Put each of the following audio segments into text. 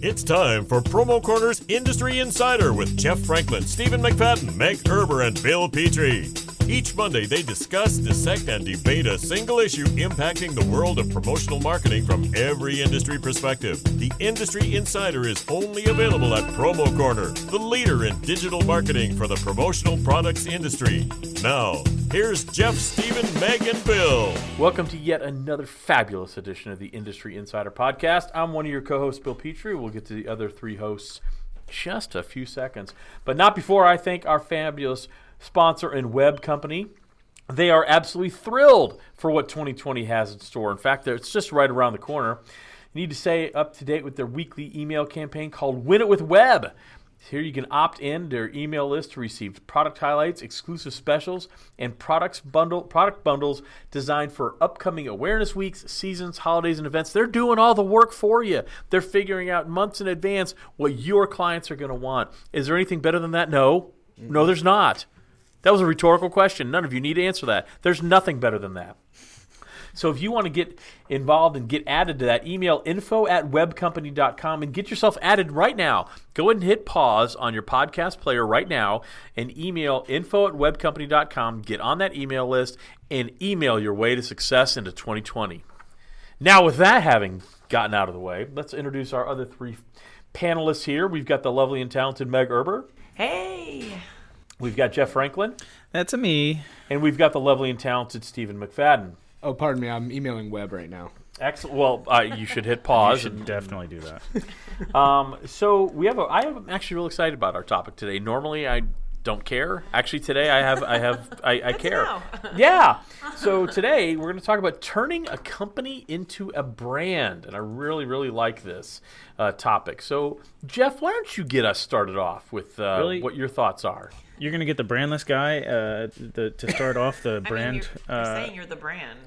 It's time for Promo Corner's Industry Insider with Jeff Franklin, Stephen McFadden, Meg Erber, and Bill Petrie. Each Monday, they discuss, dissect, and debate a single issue impacting the world of promotional marketing from every industry perspective. The Industry Insider is only available at Promo Corner, the leader in digital marketing for the promotional products industry. Now, here's Jeff, Stephen, Meg, and Bill. Welcome to yet another fabulous edition of the Industry Insider Podcast. I'm one of your co hosts, Bill Petrie. We'll get to the other three hosts just a few seconds, but not before I thank our fabulous sponsor and web company. They are absolutely thrilled for what 2020 has in store. In fact, it's just right around the corner. You need to stay up to date with their weekly email campaign called Win It with Web. Here you can opt in to their email list to receive product highlights, exclusive specials, and products bundle product bundles designed for upcoming awareness weeks, seasons, holidays, and events. They're doing all the work for you. They're figuring out months in advance what your clients are going to want. Is there anything better than that? No. No, there's not. That was a rhetorical question. None of you need to answer that. There's nothing better than that. So if you want to get involved and get added to that, email info at webcompany.com and get yourself added right now. Go ahead and hit pause on your podcast player right now and email info at webcompany.com. Get on that email list and email your way to success into 2020. Now, with that having gotten out of the way, let's introduce our other three panelists here. We've got the lovely and talented Meg Erber. Hey. We've got Jeff Franklin. That's a me. And we've got the lovely and talented Stephen McFadden. Oh, pardon me. I'm emailing Web right now. Excellent. Well, uh, you should hit pause. you should definitely do that. um, so we have. A, I am actually real excited about our topic today. Normally, I don't care. Actually, today I have. I have. I, I care. yeah. So today we're going to talk about turning a company into a brand, and I really, really like this uh, topic. So, Jeff, why don't you get us started off with uh, really? what your thoughts are? You're going to get the brandless guy uh, the, to start off the brand. Mean, you're, you're saying you're the brand.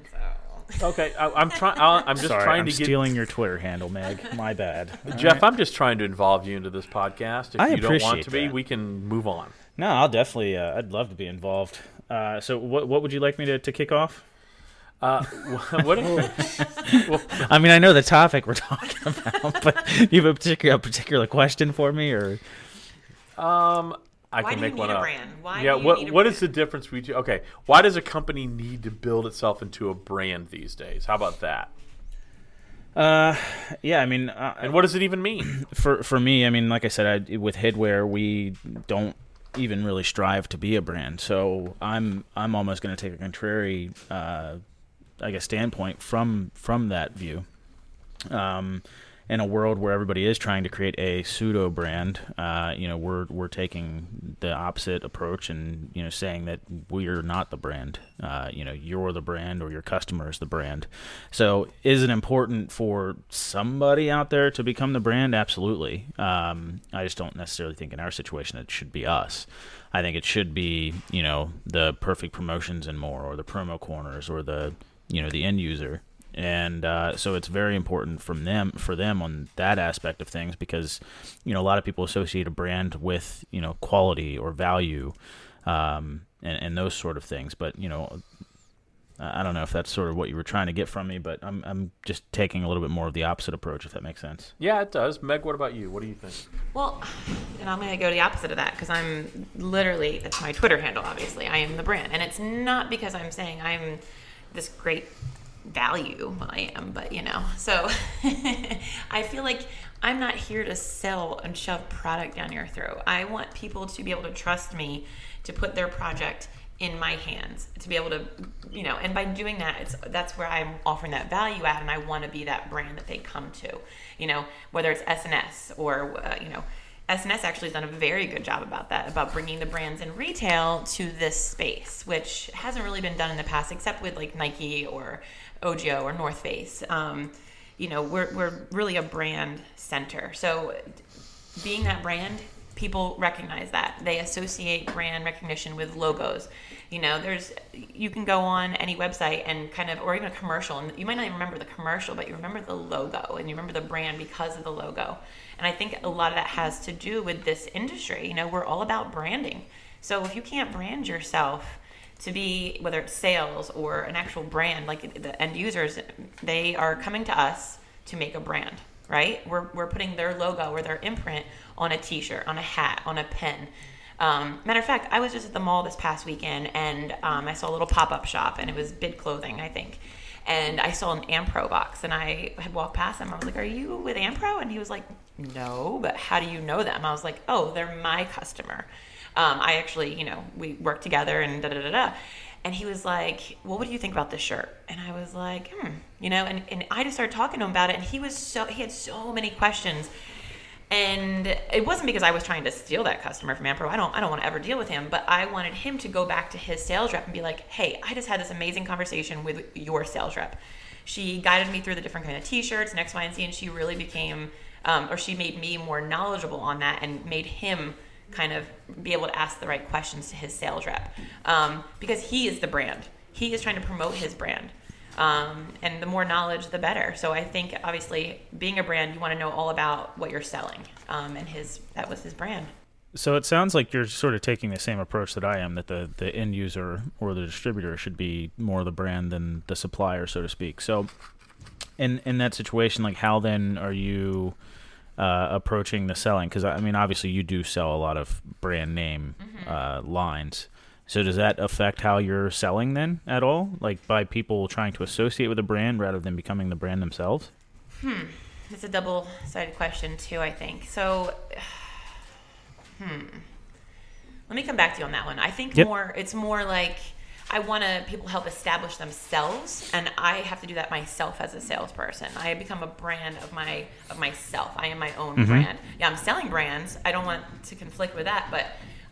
So. Okay, I, am trying. I'm just Sorry, trying I'm to stealing get... your Twitter handle, Meg. My bad. Jeff, right. I'm just trying to involve you into this podcast. If I you don't want to that. be, we can move on. No, I'll definitely. Uh, I'd love to be involved. Uh, so, what what would you like me to, to kick off? Uh, what? well, I mean, I know the topic we're talking about, but do you have a particular a particular question for me, or? Um, I why can make one up. Brand? Why yeah, what what brand? is the difference between okay? Why does a company need to build itself into a brand these days? How about that? Uh, yeah, I mean, uh, and what does it even mean? For for me, I mean, like I said, I, with Headwear, we don't even really strive to be a brand. So I'm I'm almost going to take a contrary, uh, I guess, standpoint from from that view. Um, in a world where everybody is trying to create a pseudo brand, uh, you know, we're we're taking the opposite approach and you know saying that we're not the brand. Uh, you know, you're the brand or your customer is the brand. So, is it important for somebody out there to become the brand? Absolutely. Um, I just don't necessarily think in our situation it should be us. I think it should be you know the perfect promotions and more, or the promo corners, or the you know the end user and uh, so it's very important from them for them on that aspect of things because you know a lot of people associate a brand with you know quality or value um, and, and those sort of things but you know I don't know if that's sort of what you were trying to get from me, but I'm I'm just taking a little bit more of the opposite approach, if that makes sense. Yeah, it does. Meg, what about you? What do you think? Well, and I'm going to go to the opposite of that because I'm literally that's my Twitter handle. Obviously, I am the brand, and it's not because I'm saying I'm this great value I am, but you know. So I feel like I'm not here to sell and shove product down your throat. I want people to be able to trust me to put their project in my hands to be able to you know and by doing that it's that's where i'm offering that value add and i want to be that brand that they come to you know whether it's S&S or uh, you know S&S actually has done a very good job about that, about bringing the brands in retail to this space, which hasn't really been done in the past, except with like Nike or OGIO or North Face. Um, you know, we're, we're really a brand center. So being that brand, people recognize that. They associate brand recognition with logos. You know, there's you can go on any website and kind of or even a commercial and you might not even remember the commercial, but you remember the logo and you remember the brand because of the logo. And I think a lot of that has to do with this industry. You know, we're all about branding. So if you can't brand yourself, to be whether it's sales or an actual brand like the end users they are coming to us to make a brand right? We're, we're putting their logo or their imprint on a t shirt, on a hat, on a pen. Um, matter of fact, I was just at the mall this past weekend and um, I saw a little pop up shop and it was Bid Clothing, I think. And I saw an Ampro box and I had walked past him. I was like, Are you with Ampro? And he was like, No, but how do you know them? I was like, Oh, they're my customer. Um, I actually, you know, we work together and da da da da. And he was like, Well, what do you think about this shirt? And I was like, Hmm, you know, and, and I just started talking to him about it. And he was so, he had so many questions. And it wasn't because I was trying to steal that customer from Ampro. I don't I don't want to ever deal with him, but I wanted him to go back to his sales rep and be like, "Hey, I just had this amazing conversation with your sales rep. She guided me through the different kind of T-shirts and X, Y, and Z, and she really became, um, or she made me more knowledgeable on that and made him kind of be able to ask the right questions to his sales rep um, because he is the brand. He is trying to promote his brand. Um, and the more knowledge, the better. So I think obviously being a brand, you want to know all about what you're selling. Um, and his that was his brand. So it sounds like you're sort of taking the same approach that I am. That the the end user or the distributor should be more the brand than the supplier, so to speak. So in in that situation, like how then are you? Uh, approaching the selling because I mean obviously you do sell a lot of brand name uh, lines. So does that affect how you're selling then at all? Like by people trying to associate with a brand rather than becoming the brand themselves? Hmm, It's a double sided question, too, I think. So, hmm. Let me come back to you on that one. I think Yep. more, it's more like I want to people help establish themselves, and I have to do that myself as a salesperson. I become a brand of my of myself. I am my own brand. Yeah, I'm selling brands. I don't want to conflict with that, but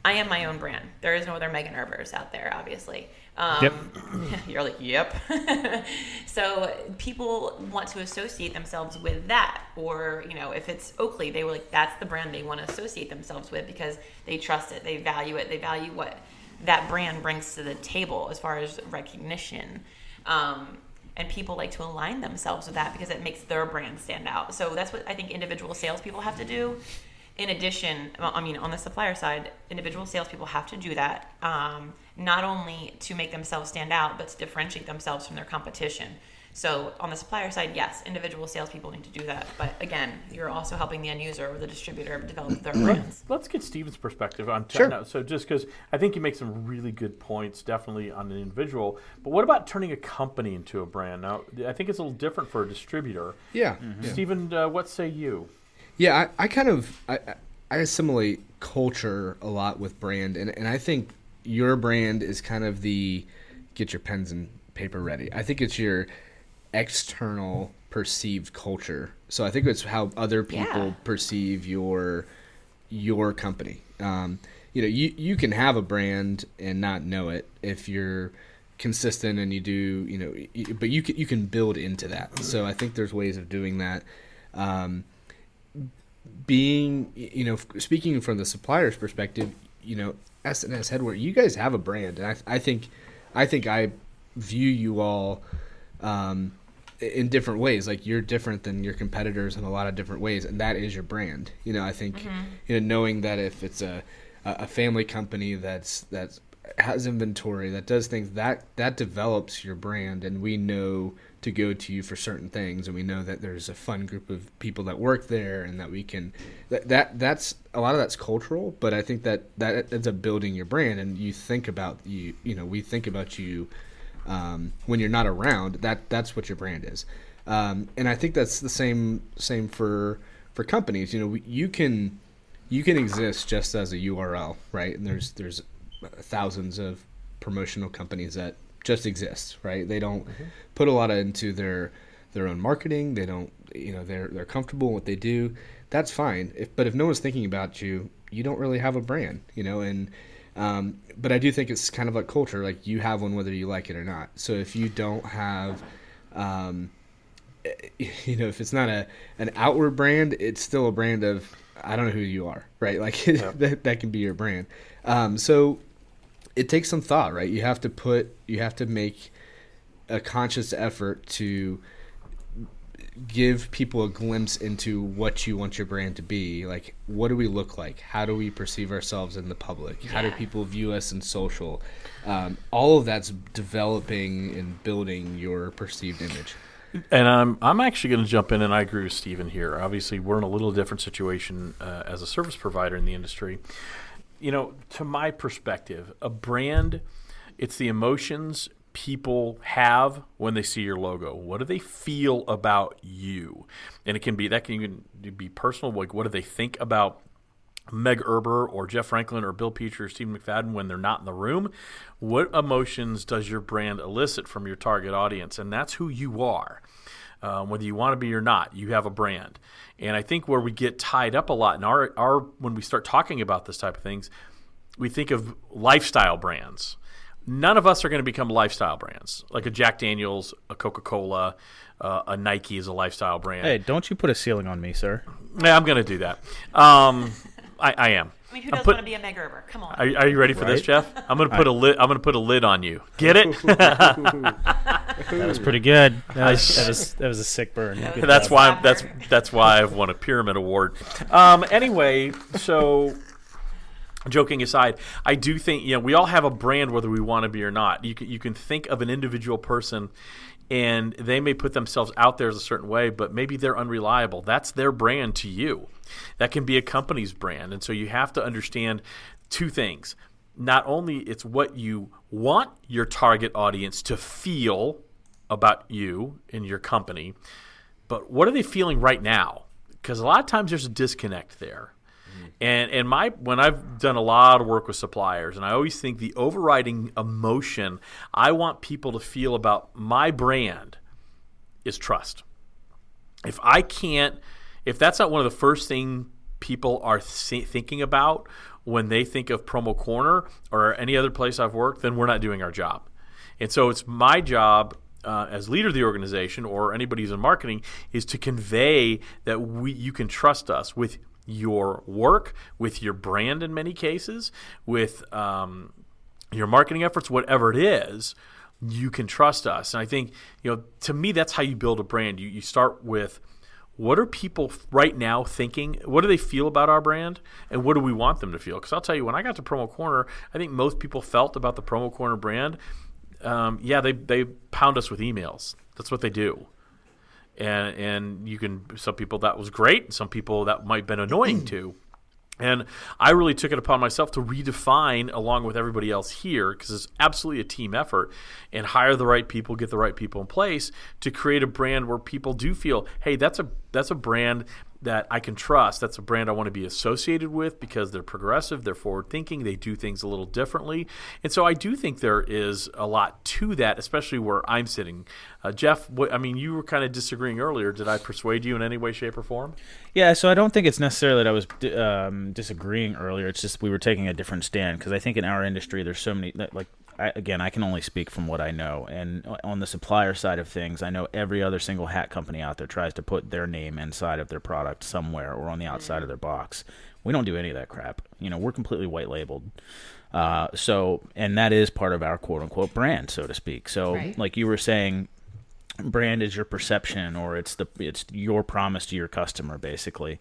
I am my own brand. There is no other Megan Herbers out there, obviously. Um, Yep. You're like, yep. so people want to associate themselves with that, or you know, if it's Oakley, they were like, that's the brand they want to associate themselves with because they trust it, they value it, they value what that brand brings to the table as far as recognition. Um, and people like to align themselves with that because it makes their brand stand out. So that's what I think individual salespeople have to do. In addition, I mean, on the supplier side, individual salespeople have to do that, um, not only to make themselves stand out, but to differentiate themselves from their competition. So on the supplier side, yes, individual salespeople need to do that. But again, you're also helping the end user or the distributor develop their brands. Let's get Stephen's perspective on Sure. no, So just because I think you make some really good points, definitely on an individual. But what about turning a company into a brand? Now, I think it's a little different for a distributor. Yeah. yeah. Steven, uh, what say you? Yeah, I, I kind of I, I- I assimilate culture a lot with brand, and, and I think your brand is kind of the get your pens and paper ready. I think it's your external perceived culture. So I think it's how other people Yeah. perceive your your company. Um, you know, you you can have a brand and not know it if you're consistent and you do, you know, but you can you can build into that. So I think there's ways of doing that. Um, being you know speaking from the supplier's perspective you know S&S headwear you guys have a brand and I, I think I think I view you all um, in different ways. Like you're different than your competitors in a lot of different ways and that is your brand. You know I think mm-hmm. you know knowing that if it's a a family company that's that's has inventory that does things that that develops your brand and we know to go to you for certain things and we know that there's a fun group of people that work there and that we can that, that that's a lot of that's cultural but i think that that ends up building your brand and you think about you you know we think about you um, when you're not around that that's what your brand is um, and i think that's the same same for for companies you know you can you can exist just as a url right and there's there's thousands of promotional companies that just exist, right? They don't put a lot into their their own marketing. They don't, you know, they're they're comfortable in what they do. That's fine. If but if no one's thinking about you, you don't really have a brand, you know. And um, but I do think it's kind of like culture. Like you have one whether you like it or not. So if you don't have um, you know, if it's not a an outward brand, it's still a brand of I don't know who you are, right? Like that that can be your brand. Um, so it takes some thought, right? You have to put you have to make a conscious effort to give people a glimpse into what you want your brand to be. Like, what do we look like? How do we perceive ourselves in the public? How do people view us in social? Um, all of that's developing and building your perceived image. And I'm I'm actually going to jump in, and I agree with Stephen here. Obviously, we're in a little different situation uh, as a service provider in the industry. You know, to my perspective, a brand, it's the emotions people have when they see your logo. What do they feel about you? And it can be that can even be personal. Like, what do they think about Meg Erber or Jeff Franklin or Bill Petrie or Stephen McFadden when they're not in the room? What emotions does your brand elicit from your target audience? And that's who you are. Um, whether you want to be or not, you have a brand. And I think where we get tied up a lot in our, our when we start talking about this type of things, we think of lifestyle brands. None of us are going to become lifestyle brands like a Jack Daniels, a Coca Cola, uh, a Nike is a lifestyle brand. Hey, don't you put a ceiling on me, sir. Yeah, I'm going to do that. Um, I, I am. I mean, who doesn't put- want to be a Meg Erber? Come on. Are, are you ready for this, Jeff? I'm going to put a lid. I'm going to put a lid on you. Get it? That was pretty good. That was, that was, that was a sick burn. Good that's job. why. That's that's why I've won a pyramid award. Um, anyway, so joking aside, I do think you know we all have a brand whether we want to be or not. You can you can think of an individual person. And they may put themselves out there as a certain way, but maybe they're unreliable. That's their brand to you. That can be a company's brand. And so you have to understand two things. Not only it's what you want your target audience to feel about you and your company, but what are they feeling right now? Because a lot of times there's a disconnect there. And and my when I've done a lot of work with suppliers, and I always think the overriding emotion I want people to feel about my brand is trust. If I can't, if that's not one of the first thing people are th- thinking about when they think of Promo Corner or any other place I've worked, then we're not doing our job. And so it's my job uh, as leader of the organization or anybody who's in marketing is to convey that we you can trust us with your work, with your brand in many cases, with um, your marketing efforts, whatever it is, you can trust us. And I think, you know, to me, that's how you build a brand. You, you start with what are people right now thinking? What do they feel about our brand? And what do we want them to feel? Because I'll tell you, when I got to Promo Corner, I think most people felt about the Promo Corner brand. Um, yeah, they, they pound us with emails. That's what they do and and you can some people that was great some people that might have been annoying to and I really took it upon myself to redefine, along with everybody else here, because it's absolutely a team effort, and hire the right people, get the right people in place to create a brand where people do feel, hey, that's a that's a brand that I can trust. That's a brand I want to be associated with because they're progressive, they're forward thinking, they do things a little differently, and so I do think there is a lot to that, especially where I'm sitting. Uh, Jeff, what, I mean, you were kind of disagreeing earlier. Did I persuade you in any way, shape, or form? Yeah, so I don't think it's necessarily that I was um, disagreeing earlier. It's just we were taking a different stand because I think in our industry there's so many like I, again I can only speak from what I know, and on the supplier side of things, I know every other single hat company out there tries to put their name inside of their product somewhere or on the outside of their box. We don't do any of that crap. You know, we're completely white labeled. Uh, so, and that is part of our quote unquote brand, so to speak. So, Right. like you were saying, brand is your perception or it's the it's your promise to your customer basically.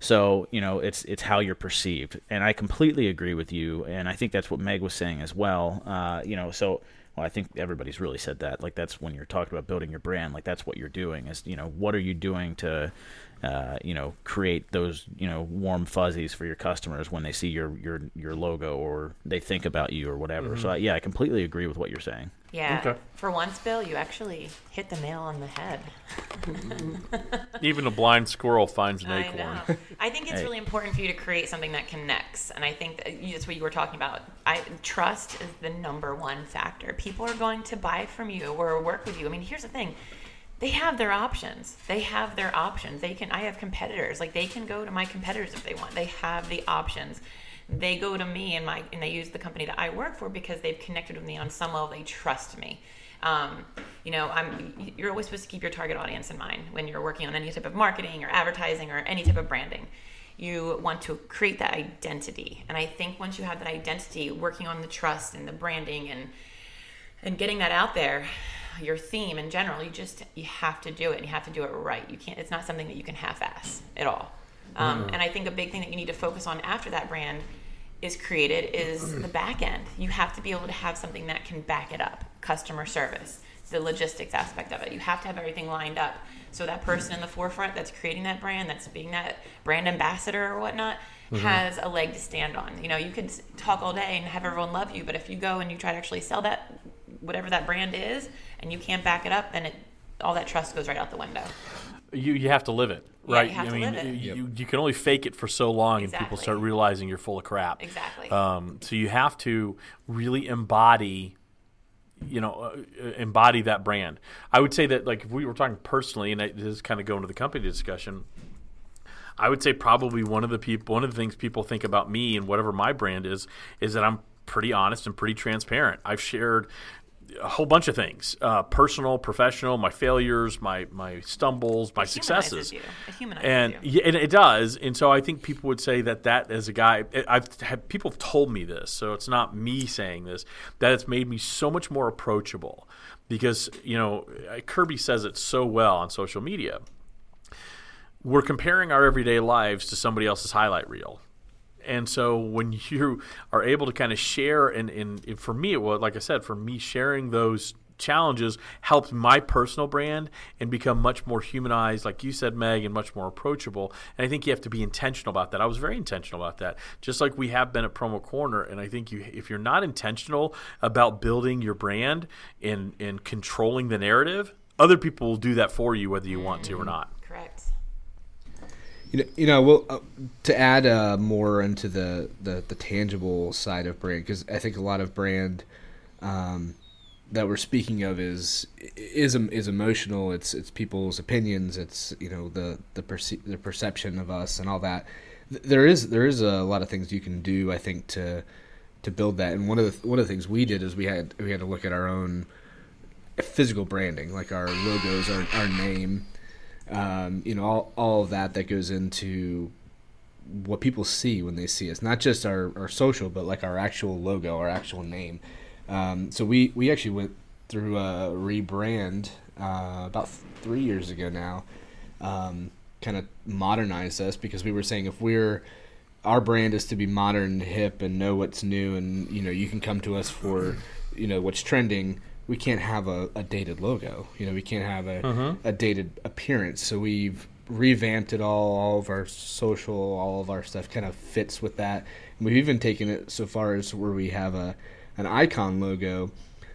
So you know it's it's how you're perceived. And i completely agree with you and i think that's what meg was saying as well. Uh, you know so well i think everybody's really said that. Like that's when you're talking about building your brand like that's what you're doing is you know what are you doing to uh, you know create those you know warm fuzzies for your customers when they see your your your logo or they think about you or whatever. So I, yeah i completely agree with what you're saying Yeah. Okay. For once, Bill, you actually hit the nail on the head. Even a blind squirrel finds an I acorn. know. I think it's Hey. really important for you to create something that connects, and I think that that's what you were talking about. I trust is the number one factor. People are going to buy from you or work with you. I mean, here's the thing. They have their options. They have their options. They can I have competitors. Like they can go to my competitors if they want. They have the options. They go to me and my and they use the company that I work for because they've connected with me on some level. They trust me. Um, you know, I'm. You're always supposed to keep your target audience in mind when you're working on any type of marketing or advertising or any type of branding. You want to create that identity, and I think once you have that identity, working on the trust and the branding and and getting that out there, your theme in general, you just you have to do it. and You have to do it right. You can't. It's not something that you can half-ass at all. Um, And I think a big thing that you need to focus on after that brand is created is the back end. You have to be able to have something that can back it up. customer service, the logistics aspect of it. You have to have everything lined up. So that person in the forefront that's creating that brand, that's being that brand ambassador or whatnot, has a leg to stand on. You know, you could talk all day and have everyone love you, but if you go and you try to actually sell that, whatever that brand is, and you can't back it up, then it all that trust goes right out the window. You you have to live it, Yeah, right? you have I to mean, live it. you, you can only fake it for so long, and people start realizing you're full of crap. Exactly. Um, so you have to really embody, you know, uh, embody that brand. I would say that, like, if we were talking personally, and I, this is kind of going to the company discussion. I would say probably one of the people, one of the things people think about me and whatever my brand is, is that I'm pretty honest and pretty transparent. I've shared a whole bunch of things, uh, personal, professional, my failures, my my stumbles, my successes. It humanizes and you. yeah, and it does. And so I think people would say that that as a guy, I've had people have told me this, so it's not me saying this. That it's made me so much more approachable because you know Kirby says it so well on social media. We're comparing our everyday lives to somebody else's highlight reel. And so when you are able to kind of share, and, and, for me, it was like I said, for me, sharing those challenges helped my personal brand and become much more humanized, like you said, Meg, and much more approachable. And I think you have to be intentional about that. I was very intentional about that, just like we have been at Promo Corner. And I think you, if you're not intentional about building your brand and, and controlling the narrative, other people will do that for you, whether you want to or mm-hmm. not. You know, you know, well, uh, to add uh, more into the, the the tangible side of brand, because I think a lot of brand um, that we're speaking of is is is emotional. It's it's people's opinions. It's you know the the perce- the perception of us and all that. There is there is a lot of things you can do. I think to to build that. And one of the one of the things we did is we had we had to look at our own physical branding, like our logos, our our name um, you know, all, all of that that goes into what people see when they see us, not just our, our social, but like our actual logo, our actual name. Um, so we, we actually went through a rebrand uh, about three years ago now, um, kind of modernize us because we were saying if we're our brand is to be modern, hip, and know what's new, and you know you can come to us for you know what's trending. We can't have a, a dated logo. You know we can't have a, mm-hmm. a dated appearance. So we've revamped it all. All of our social, all of our stuff kind of fits with that. And we've even taken it so far as where we have a an icon logo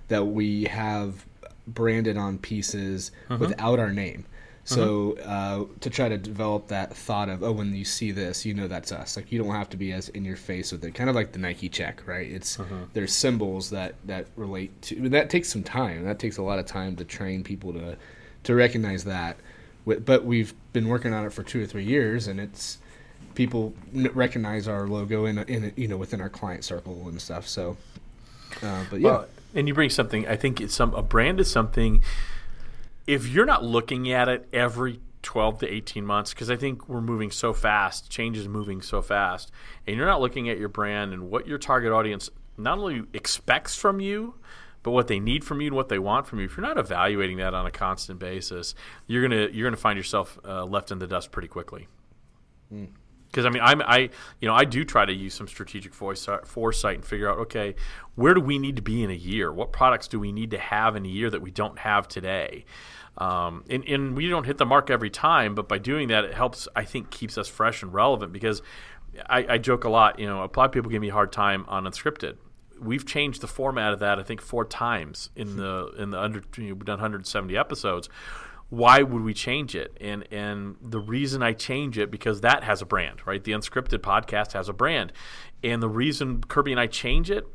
that we have branded on pieces mm-hmm. without our name. So uh, to try to develop that thought of oh when you see this you know that's us. Like you don't have to be as in your face with it. Kind of like the Nike check right? It's there's symbols that that relate to that takes some time. That takes a lot of time to train people to to recognize that. But we've been working on it for two or three years and it's people recognize our logo in, in you know within our client circle and stuff so uh, but yeah. Well, and you bring something. I think it's some a brand is something. If you're not looking at it every 12 to 18 months, because I think we're moving so fast, change is moving so fast, and you're not looking at your brand and what your target audience not only expects from you, but what they need from you and what they want from you. If you're not evaluating that on a constant basis, you're gonna you're gonna find yourself uh, left in the dust pretty quickly because I mean, I'm I you know I do try to use some strategic voice, foresight and figure out okay, where do we need to be in a year? What products do we need to have in a year that we don't have today? Um, and, and we don't hit the mark every time, but by doing that, it helps. I think keeps us fresh and relevant because I, I joke a lot. You know, a lot of people give me a hard time on unscripted. We've changed the format of that I think four times in the in the under you know, we've done 170 episodes why would we change it? And and the reason I change it because that has a brand, right? The unscripted podcast has a brand, and the reason Kirby and I change it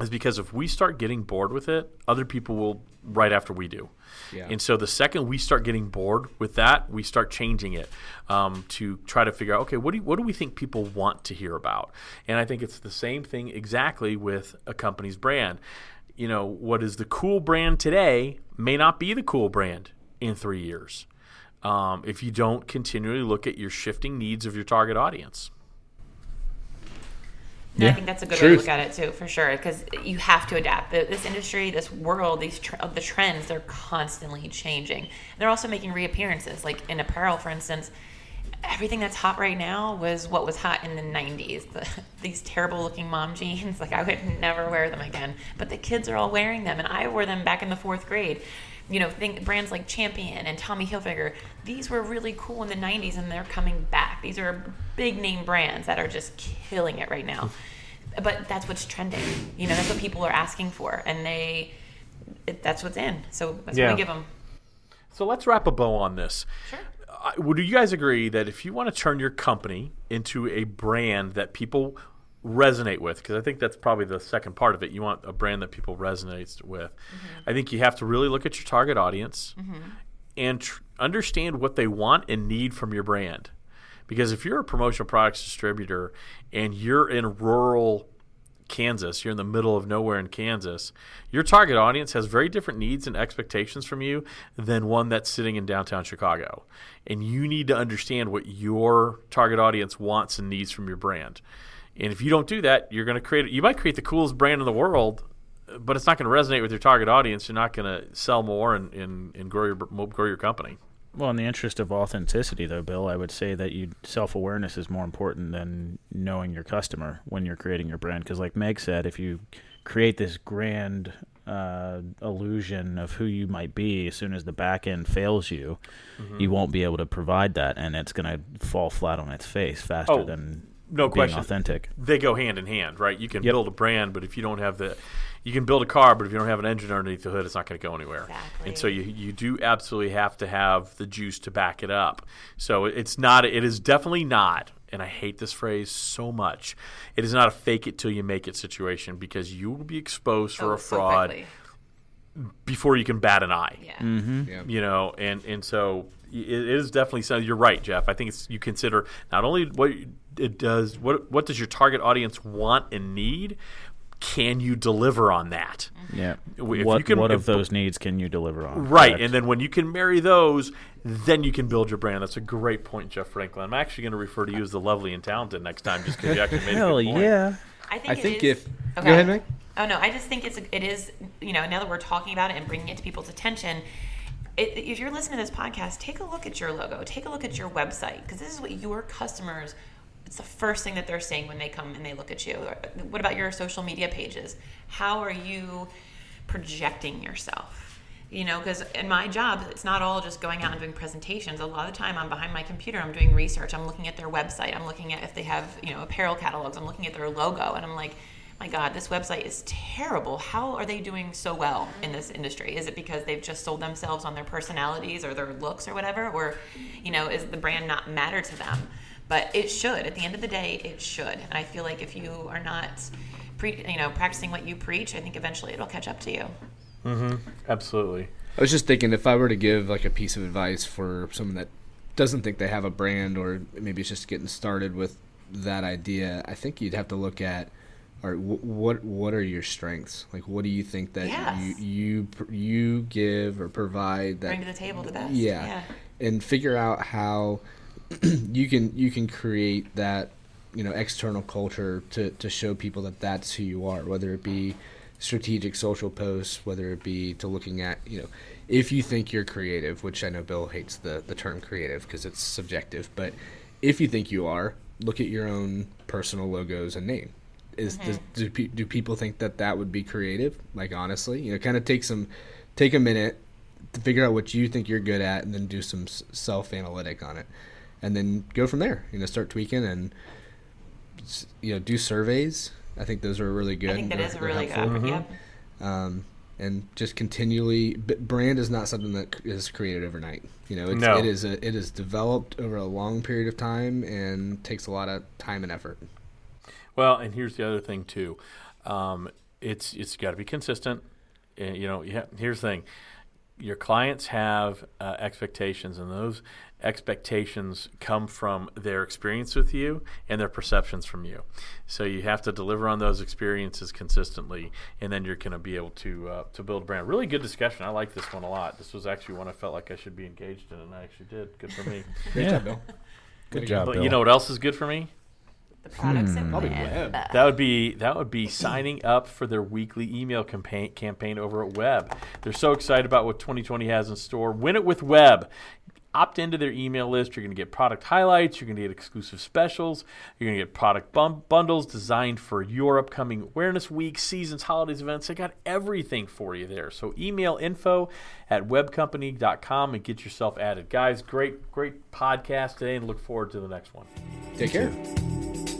is because if we start getting bored with it, other people will right after we do. Yeah. And so the second we start getting bored with that, we start changing it um, to try to figure out, okay, what do you, what do we think people want to hear about? And I think it's the same thing exactly with a company's brand. You know, what is the cool brand today may not be the cool brand in three years um, if you don't continually look at your shifting needs of your target audience. No, Yeah. I think that's a good way to look at it too, for sure. Because you have to adapt. This industry, this world, these tr- the trends, they're constantly changing. They're also making reappearances, like in apparel, for instance. everything that's hot right now was what was hot in the 90s. The, these terrible looking mom jeans. Like, I would never wear them again. But the kids are all wearing them, and I wore them back in the fourth grade. You know, think brands like Champion and Tommy Hilfiger. These were really cool in the 90s, and they're coming back. These are big name brands that are just killing it right now. But that's what's trending. You know, that's what people are asking for, and they. It, that's what's in. So that's Yeah. what we give them. So let's wrap a bow on this. Sure. Uh, would you guys agree that if you want to turn your company into a brand that people resonate with, because I think that's probably the second part of it, you want a brand that people resonate with. Mm-hmm. I think you have to really look at your target audience mm-hmm. and tr- understand what they want and need from your brand. Because if you're a promotional products distributor and you're in rural Kansas, you're in the middle of nowhere in Kansas, your target audience has very different needs and expectations from you than one that's sitting in downtown Chicago. And you need to understand what your target audience wants and needs from your brand. And if you don't do that, you're going to create you might create the coolest brand in the world, but it's not going to resonate with your target audience. You're not going to sell more and, and, and grow your grow your company. Well, in the interest of authenticity, though, Bill, I would say that you self awareness is more important than knowing your customer when you're creating your brand. Because, like Meg said, if you create this grand uh, illusion of who you might be, as soon as the back end fails you, Mm-hmm. you won't be able to provide that, and it's going to fall flat on its face faster Oh, than no being question. authentic. they go hand in hand, right? You can Yep. build a brand, but if you don't have the, you can build a car, but if you don't have an engine underneath the hood, it's not going to go anywhere. Exactly. And so you you do absolutely have to have the juice to back it up. So it's not. It is definitely not. And I hate this phrase so much. It is not a fake it till you make it situation because you will be exposed for Oh, a fraud quickly. before you can bat an eye Yeah. Mm-hmm. Yeah. you know and and so it it is definitely so you're right jeff i think it's you consider not only what it does what what does your target audience want and need can you deliver on that Yeah. If what you can- what of those needs can you deliver on? right Correct. and then when you can marry those then you can build your brand that's a great point jeff franklin i'm actually going to refer to you as the lovely and talented next time just because you actually made Hell a good point. yeah. I think, I it think is- if Okay. go ahead, Meg. Oh no, I just think it's it is you know now that we're talking about it and bringing it to people's attention. If you're listening to this podcast, take a look at your logo, take a look at your website because this is what your customers. It's the first thing that they're saying when they come and they look at you. What about your social media pages? How are you projecting yourself? You know, because in my job, it's not all just going out and doing presentations. A lot of the time, I'm behind my computer. I'm doing research. I'm looking at their website. I'm looking at if they have, you know, apparel catalogs. I'm looking at their logo, and I'm like, my God, this website is terrible. How are they doing so well in this industry? Is it because they've just sold themselves on their personalities or their looks or whatever? Or, you know, is the brand not matter to them? But it should. At the end of the day, it should. And I feel like if you are not, pre- you know, practicing what you preach, I think eventually it'll catch up to you. Mm-hmm. Absolutely I was just thinking if I were to give like a piece of advice for someone that doesn't think they have a brand or maybe it's just getting started with that idea, I think you'd have to look at or wh- what what are your strengths? Like what do you think that Yes. you you you give or provide that Bring to the table the best. yeah, Yeah. and figure out how you can you can create that you know external culture to to show people that that's who you are whether it be strategic social posts whether it be to looking at you know if you think you're creative which i know bill hates the the term creative because it's subjective but if you think you are look at your own personal logos and name is does, do, pe- do people think that that would be creative like honestly you know kind of take some take a minute to figure out what you think you're good at and then do some self analytic on it and then go from there you know start tweaking and you know do surveys i think those are really good I think that They're- is a they're really good. helpful. Yep. um, and just continually brand is not something that is created overnight you know it's, No. it is a, it is developed over a long period of time and takes a lot of time and effort Well, and here's the other thing too. Um, it's it's got to be consistent. And, you know, you ha- here's the thing: your clients have uh, expectations, and those expectations come from their experience with you and their perceptions from you. So you have to deliver on those experiences consistently, and then you're going to be able to uh, to build a brand. Really good discussion. I like this one a lot. This was actually one I felt like I should be engaged in, and I actually did. Good for me. great Yeah. job bill Good Way to job, but Bill. you know what else is good for me? The products in hmm. Probably there. web. That would be that would be signing up for their weekly email campaign campaign over at Web. They're so excited about what 2020 has in store. Win it with Web. Opt into their email list. You're going to get product highlights. You're going to get exclusive specials. You're going to get product bum- bundles designed for your upcoming awareness week, seasons, holidays, events. They got everything for you there. So email info at webcompany.com and get yourself added. Guys, great, great podcast today and look forward to the next one. Take care.